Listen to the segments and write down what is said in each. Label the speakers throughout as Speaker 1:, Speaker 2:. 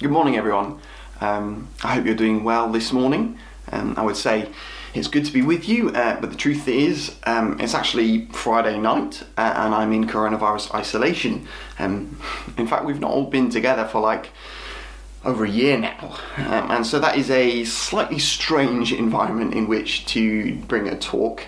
Speaker 1: Good morning, everyone. Um, I hope you're doing well this morning. Um, I would say it's good to be with you, uh, but the truth is, um, it's actually Friday night uh, and I'm in coronavirus isolation. Um, in fact, we've not all been together for like over a year now, um, and so that is a slightly strange environment in which to bring a talk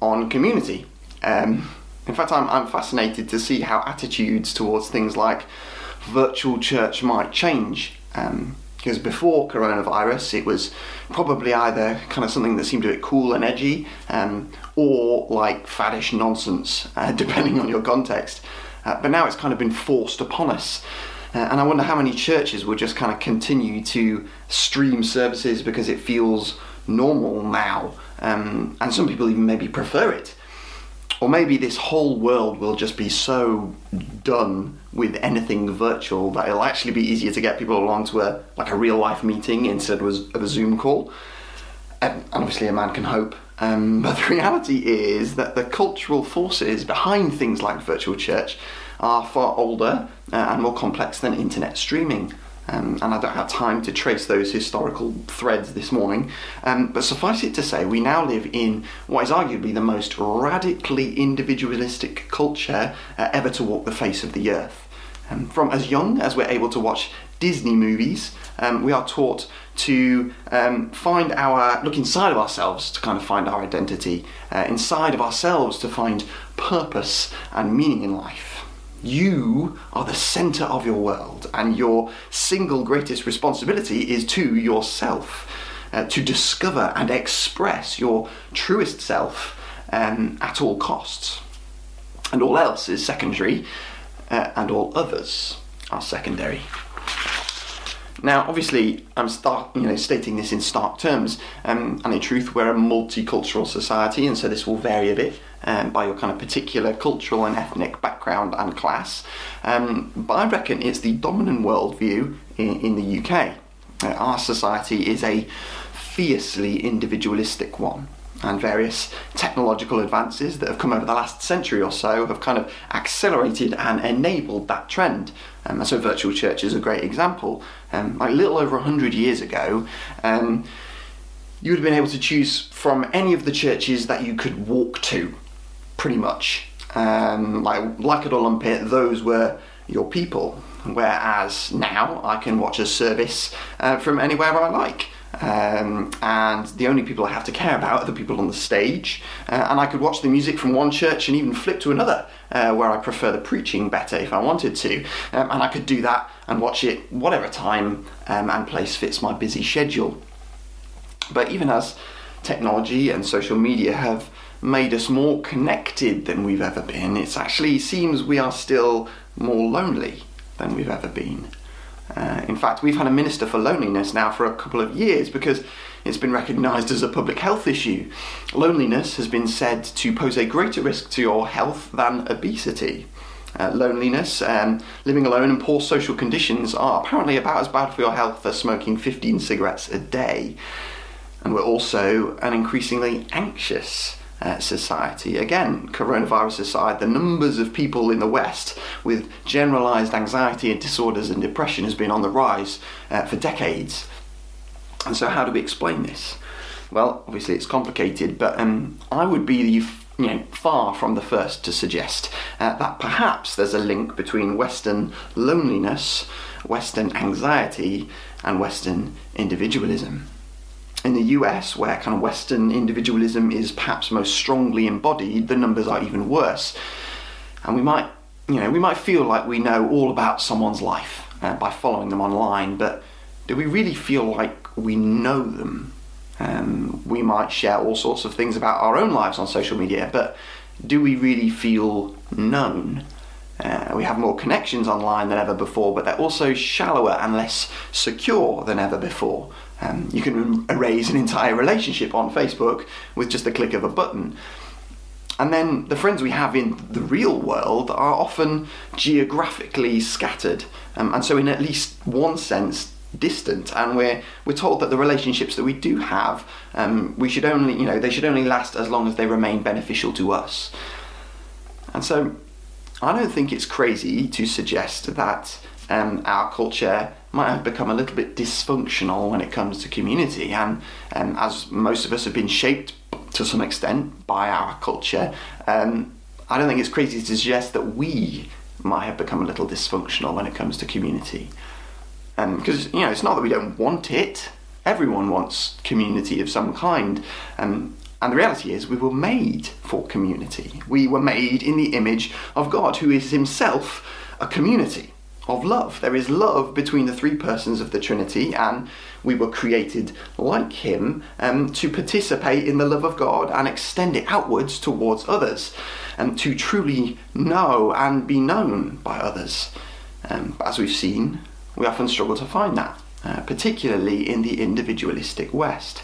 Speaker 1: on community. Um, in fact, I'm, I'm fascinated to see how attitudes towards things like virtual church might change. Um, because before coronavirus, it was probably either kind of something that seemed a bit cool and edgy, um, or like faddish nonsense, uh, depending on your context. Uh, but now it's kind of been forced upon us. Uh, and I wonder how many churches will just kind of continue to stream services because it feels normal now. Um, and some people even maybe prefer it. Or maybe this whole world will just be so done with anything virtual that it'll actually be easier to get people along to a like a real life meeting instead of a Zoom call. And obviously, a man can hope. Um, but the reality is that the cultural forces behind things like virtual church are far older uh, and more complex than internet streaming. Um, and I don't have time to trace those historical threads this morning. Um, but suffice it to say, we now live in what is arguably the most radically individualistic culture uh, ever to walk the face of the earth. Um, from as young as we're able to watch Disney movies, um, we are taught to um, find our look inside of ourselves to kind of find our identity, uh, inside of ourselves to find purpose and meaning in life. You are the center of your world, and your single greatest responsibility is to yourself. Uh, to discover and express your truest self um, at all costs. And all else is secondary, uh, and all others are secondary. Now, obviously, I'm start, you know, stating this in stark terms, um, and in truth, we're a multicultural society, and so this will vary a bit um, by your kind of particular cultural and ethnic background and class. Um, but I reckon it's the dominant worldview in, in the UK. Uh, our society is a fiercely individualistic one and various technological advances that have come over the last century or so have kind of accelerated and enabled that trend. Um, and so, virtual church is a great example. Um, like a little over 100 years ago, um, you would have been able to choose from any of the churches that you could walk to, pretty much. Um, like, like at Olympia, those were your people. Whereas now I can watch a service uh, from anywhere I like. Um, and the only people I have to care about are the people on the stage. Uh, and I could watch the music from one church and even flip to another uh, where I prefer the preaching better if I wanted to. Um, and I could do that and watch it whatever time um, and place fits my busy schedule. But even as technology and social media have made us more connected than we've ever been, it actually seems we are still more lonely than we've ever been. Uh, in fact, we've had a minister for loneliness now for a couple of years because it's been recognised as a public health issue. Loneliness has been said to pose a greater risk to your health than obesity. Uh, loneliness, um, living alone, and poor social conditions are apparently about as bad for your health as smoking 15 cigarettes a day. And we're also an increasingly anxious uh, society. Again, coronavirus aside, the numbers of people in the West with generalized anxiety and disorders and depression has been on the rise uh, for decades. And so, how do we explain this? Well, obviously, it's complicated, but um, I would be you know, far from the first to suggest uh, that perhaps there's a link between Western loneliness, Western anxiety, and Western individualism in the US, where kind of Western individualism is perhaps most strongly embodied, the numbers are even worse. And we might, you know, we might feel like we know all about someone's life uh, by following them online, but do we really feel like we know them? Um, we might share all sorts of things about our own lives on social media, but do we really feel known? Uh, we have more connections online than ever before, but they're also shallower and less secure than ever before. Um, you can erase an entire relationship on Facebook with just the click of a button. And then the friends we have in the real world are often geographically scattered, um, and so in at least one sense distant. And we're we're told that the relationships that we do have, um, we should only you know they should only last as long as they remain beneficial to us. And so, I don't think it's crazy to suggest that um, our culture might have become a little bit dysfunctional when it comes to community, and um, as most of us have been shaped to some extent by our culture, um, I don't think it's crazy to suggest that we might have become a little dysfunctional when it comes to community. Because, um, you know, it's not that we don't want it, everyone wants community of some kind. Um, and the reality is, we were made for community. We were made in the image of God, who is himself a community of love. There is love between the three persons of the Trinity, and we were created like Him um, to participate in the love of God and extend it outwards towards others, and to truly know and be known by others. Um, as we've seen, we often struggle to find that, uh, particularly in the individualistic West.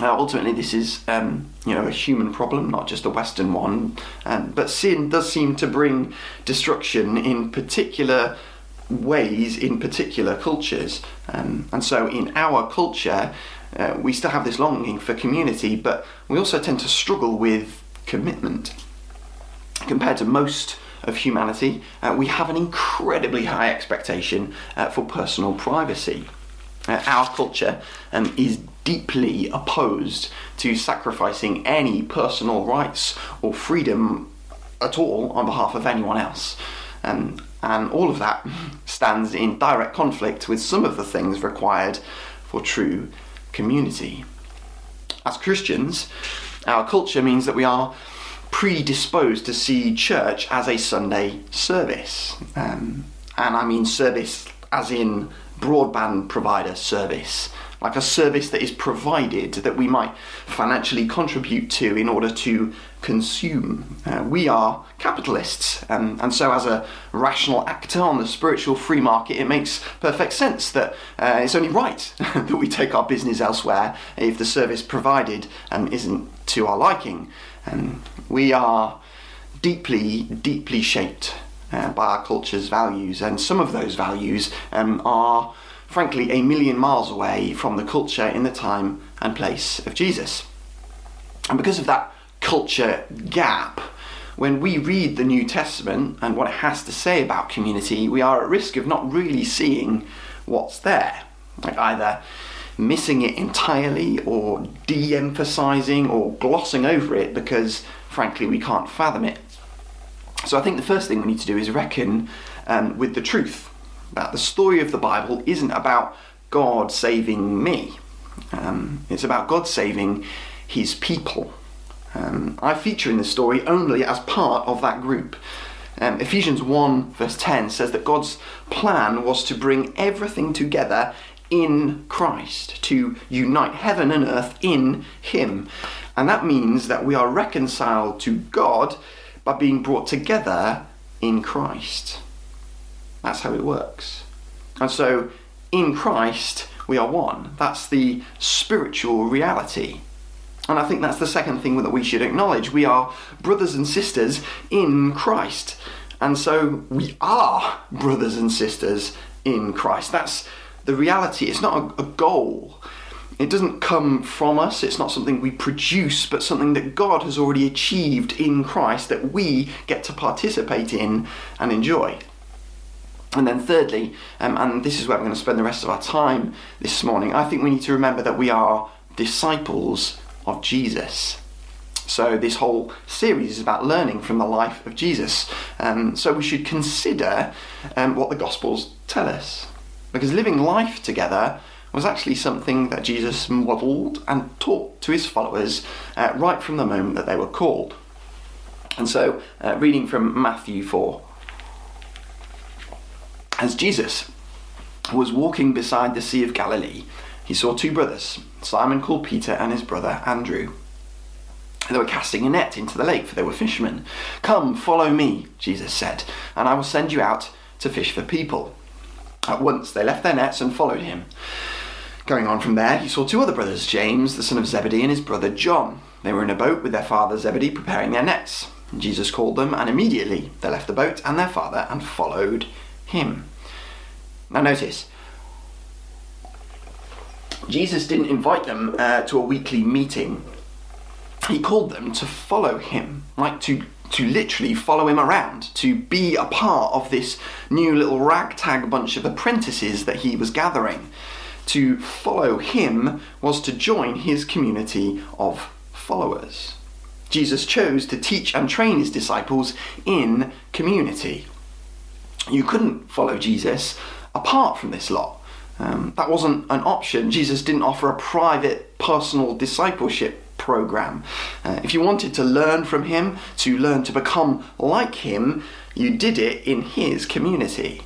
Speaker 1: Uh, ultimately, this is um, you know a human problem, not just a Western one. Um, but sin does seem to bring destruction in particular ways in particular cultures, um, and so in our culture, uh, we still have this longing for community, but we also tend to struggle with commitment compared to most of humanity. Uh, we have an incredibly high expectation uh, for personal privacy. Uh, our culture um, is deeply opposed to sacrificing any personal rights or freedom at all on behalf of anyone else. Um, and all of that stands in direct conflict with some of the things required for true community. As Christians, our culture means that we are predisposed to see church as a Sunday service. Um, and I mean service as in broadband provider service, like a service that is provided that we might financially contribute to in order to consume. Uh, we are capitalists, um, and so as a rational actor on the spiritual free market, it makes perfect sense that uh, it's only right that we take our business elsewhere if the service provided um, isn't to our liking. Um, we are deeply, deeply shaped uh, by our culture's values, and some of those values um, are, frankly, a million miles away from the culture in the time and place of Jesus. And because of that culture gap, when we read the New Testament and what it has to say about community, we are at risk of not really seeing what's there. Like either missing it entirely or de emphasizing or glossing over it because, frankly, we can't fathom it. So I think the first thing we need to do is reckon um, with the truth that the story of the Bible isn't about God saving me. Um, it's about God saving his people. Um, I feature in this story only as part of that group. Um, Ephesians 1, verse 10 says that God's plan was to bring everything together in Christ, to unite heaven and earth in Him. And that means that we are reconciled to God by being brought together in Christ. That's how it works. And so, in Christ, we are one. That's the spiritual reality. And I think that's the second thing that we should acknowledge. We are brothers and sisters in Christ. And so we are brothers and sisters in Christ. That's the reality. It's not a, a goal, it doesn't come from us, it's not something we produce, but something that God has already achieved in Christ that we get to participate in and enjoy. And then, thirdly, um, and this is where we're going to spend the rest of our time this morning, I think we need to remember that we are disciples of Jesus. So, this whole series is about learning from the life of Jesus. Um, so, we should consider um, what the Gospels tell us. Because living life together was actually something that Jesus modelled and taught to his followers uh, right from the moment that they were called. And so, uh, reading from Matthew 4. As Jesus was walking beside the Sea of Galilee, he saw two brothers, Simon called Peter and his brother Andrew. They were casting a net into the lake, for they were fishermen. Come, follow me, Jesus said, and I will send you out to fish for people. At once they left their nets and followed him. Going on from there, he saw two other brothers, James, the son of Zebedee, and his brother John. They were in a boat with their father Zebedee preparing their nets. Jesus called them, and immediately they left the boat and their father and followed him. Now, notice, Jesus didn't invite them uh, to a weekly meeting. He called them to follow him, like to to literally follow him around, to be a part of this new little ragtag bunch of apprentices that he was gathering. To follow him was to join his community of followers. Jesus chose to teach and train his disciples in community. You couldn't follow Jesus apart from this lot. Um, that wasn't an option. Jesus didn't offer a private, personal discipleship program. Uh, if you wanted to learn from him, to learn to become like him, you did it in his community.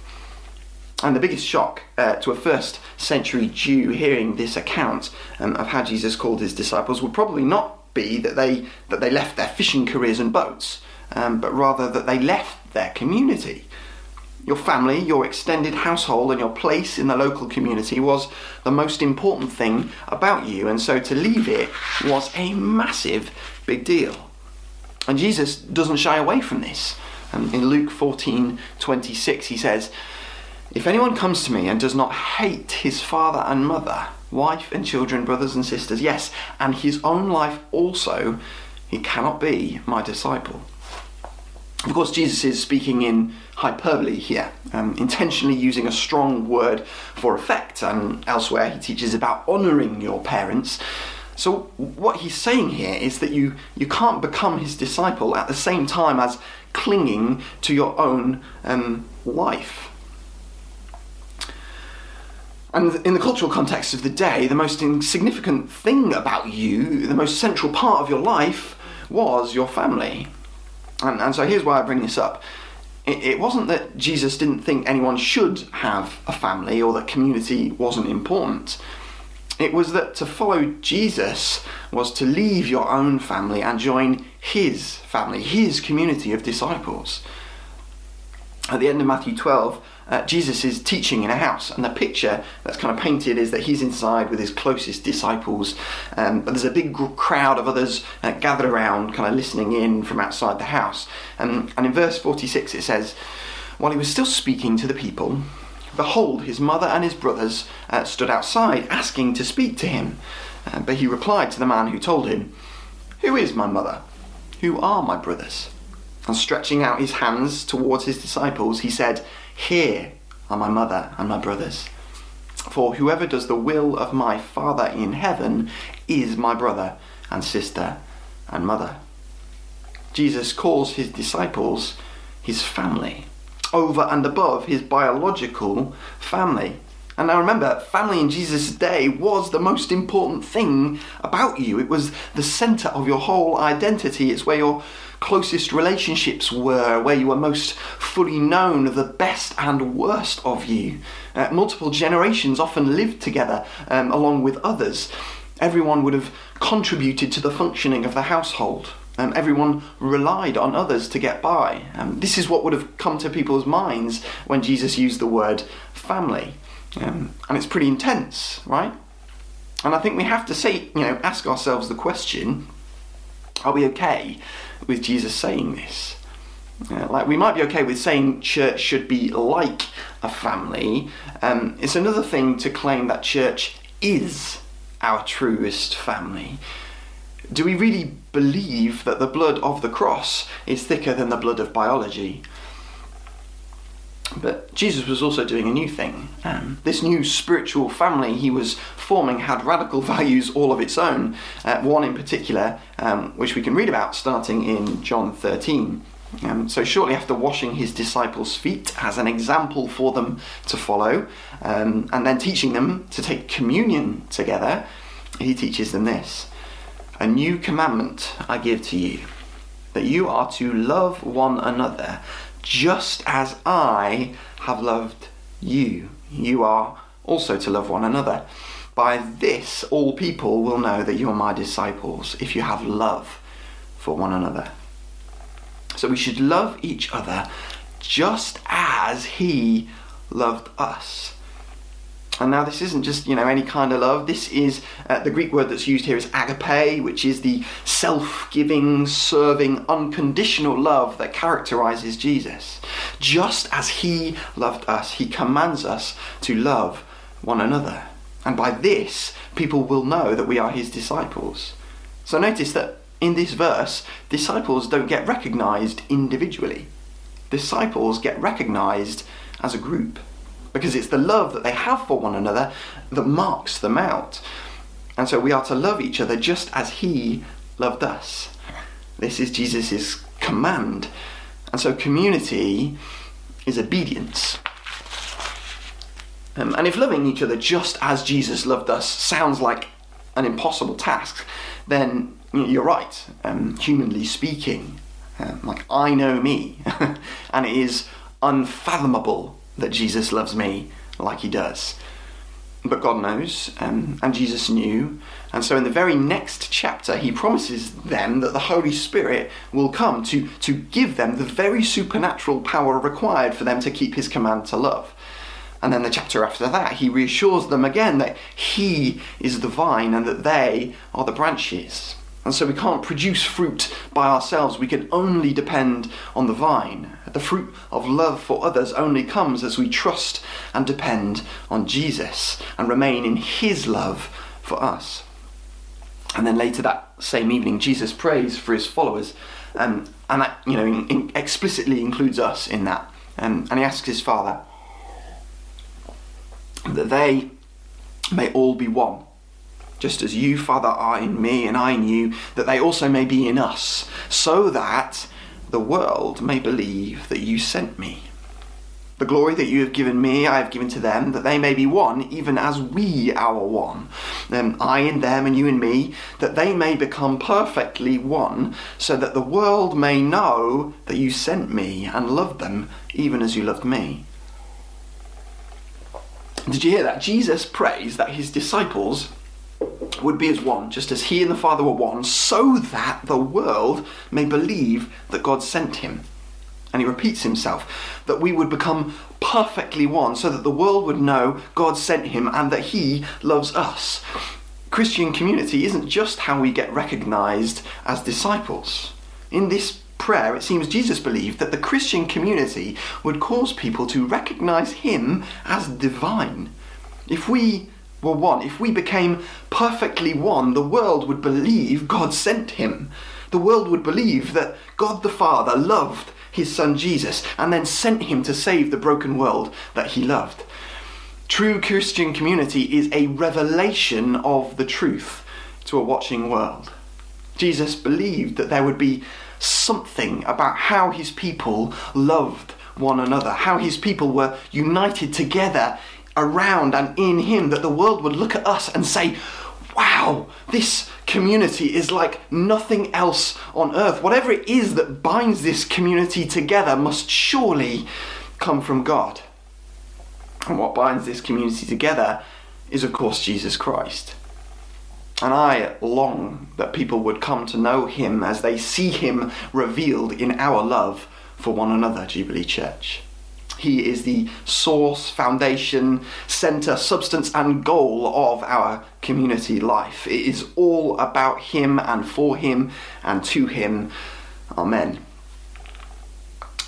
Speaker 1: And the biggest shock uh, to a first century Jew hearing this account um, of how Jesus called his disciples would probably not be that they that they left their fishing careers and boats, um, but rather that they left their community. Your family, your extended household, and your place in the local community was the most important thing about you, and so to leave it was a massive big deal. And Jesus doesn't shy away from this. Um, in Luke 14 26, he says, If anyone comes to me and does not hate his father and mother, wife and children, brothers and sisters, yes, and his own life also, he cannot be my disciple. Of course, Jesus is speaking in hyperbole here, um, intentionally using a strong word for effect, and elsewhere he teaches about honouring your parents. So, what he's saying here is that you, you can't become his disciple at the same time as clinging to your own um, life. And in the cultural context of the day, the most insignificant thing about you, the most central part of your life, was your family. And, and so here's why I bring this up. It, it wasn't that Jesus didn't think anyone should have a family or that community wasn't important. It was that to follow Jesus was to leave your own family and join his family, his community of disciples. At the end of Matthew 12, uh, Jesus is teaching in a house, and the picture that's kind of painted is that he's inside with his closest disciples, um, but there's a big crowd of others uh, gathered around, kind of listening in from outside the house. Um, and in verse 46 it says, While he was still speaking to the people, behold, his mother and his brothers uh, stood outside asking to speak to him. Uh, but he replied to the man who told him, Who is my mother? Who are my brothers? And stretching out his hands towards his disciples, he said, here are my mother and my brothers. For whoever does the will of my Father in heaven is my brother and sister and mother. Jesus calls his disciples his family, over and above his biological family. And now remember, family in Jesus' day was the most important thing about you. It was the center of your whole identity. It's where your closest relationships were, where you were most fully known, the best and worst of you. Uh, multiple generations often lived together um, along with others. Everyone would have contributed to the functioning of the household. Um, everyone relied on others to get by. Um, this is what would have come to people's minds when Jesus used the word family. Um, and it's pretty intense, right? And I think we have to say, you know, ask ourselves the question are we okay with Jesus saying this? Uh, like we might be okay with saying church should be like a family. Um, it's another thing to claim that church is our truest family. Do we really believe that the blood of the cross is thicker than the blood of biology? But Jesus was also doing a new thing. Um, this new spiritual family he was forming had radical values all of its own. Uh, one in particular, um, which we can read about starting in John 13. Um, so, shortly after washing his disciples' feet as an example for them to follow, um, and then teaching them to take communion together, he teaches them this A new commandment I give to you, that you are to love one another just as I have loved you. You are also to love one another. By this, all people will know that you are my disciples if you have love for one another. So we should love each other just as He loved us. And now this isn't just, you know, any kind of love. This is uh, the Greek word that's used here is agape, which is the self-giving, serving, unconditional love that characterizes Jesus. Just as he loved us, he commands us to love one another. And by this, people will know that we are his disciples. So notice that in this verse, disciples don't get recognized individually. Disciples get recognized as a group because it's the love that they have for one another that marks them out. And so we are to love each other just as He loved us. This is Jesus' command. And so community is obedience. Um, and if loving each other just as Jesus loved us sounds like an impossible task, then you're right, um, humanly speaking. Um, like, I know me, and it is unfathomable that Jesus loves me like he does. But God knows, um, and Jesus knew, and so in the very next chapter, he promises them that the Holy Spirit will come to, to give them the very supernatural power required for them to keep his command to love. And then the chapter after that, he reassures them again that he is the vine and that they are the branches. And so we can't produce fruit by ourselves. We can only depend on the vine. The fruit of love for others only comes as we trust and depend on Jesus and remain in his love for us. And then later that same evening, Jesus prays for his followers, um, and that you know in, in explicitly includes us in that. Um, and he asks his Father that they may all be one just as you, Father, are in me and I in you, that they also may be in us, so that the world may believe that you sent me. The glory that you have given me, I have given to them, that they may be one, even as we are one. Um, I in them and you in me, that they may become perfectly one, so that the world may know that you sent me and loved them, even as you loved me. Did you hear that? Jesus prays that his disciples would be as one, just as he and the Father were one, so that the world may believe that God sent him. And he repeats himself that we would become perfectly one, so that the world would know God sent him and that he loves us. Christian community isn't just how we get recognized as disciples. In this prayer, it seems Jesus believed that the Christian community would cause people to recognize him as divine. If we were one, if we became perfectly one, the world would believe God sent him. The world would believe that God the Father loved his son Jesus and then sent him to save the broken world that he loved. True Christian community is a revelation of the truth to a watching world. Jesus believed that there would be something about how his people loved one another, how his people were united together around and in Him, that the world would look at us and say, wow, this community is like nothing else on earth. Whatever it is that binds this community together must surely come from God. And what binds this community together is, of course, Jesus Christ. And I long that people would come to know him as they see him revealed in our love for one another, Jubilee Church. He is the source, foundation, centre, substance, and goal of our community life. It is all about Him and for Him and to Him. Amen.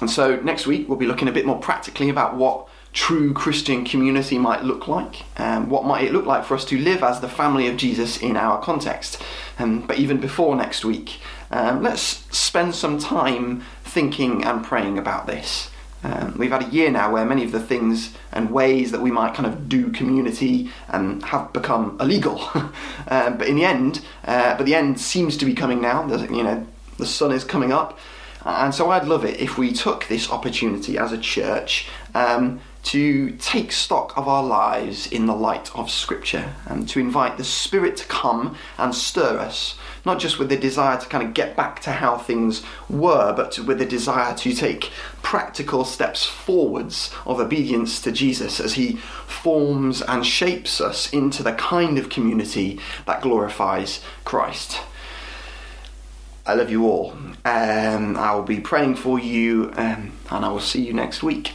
Speaker 1: And so next week we'll be looking a bit more practically about what true Christian community might look like, and what might it look like for us to live as the family of Jesus in our context. Um, but even before next week, um, let's spend some time thinking and praying about this. Um, we've had a year now where many of the things and ways that we might kind of do community um, have become illegal. um, but in the end, uh, but the end seems to be coming now. There's, you know, the sun is coming up, and so I'd love it if we took this opportunity as a church um, to take stock of our lives in the light of Scripture and to invite the Spirit to come and stir us not just with the desire to kind of get back to how things were, but with the desire to take practical steps forwards of obedience to Jesus as he forms and shapes us into the kind of community that glorifies Christ. I love you all. Um, I will be praying for you, um, and I will see you next week.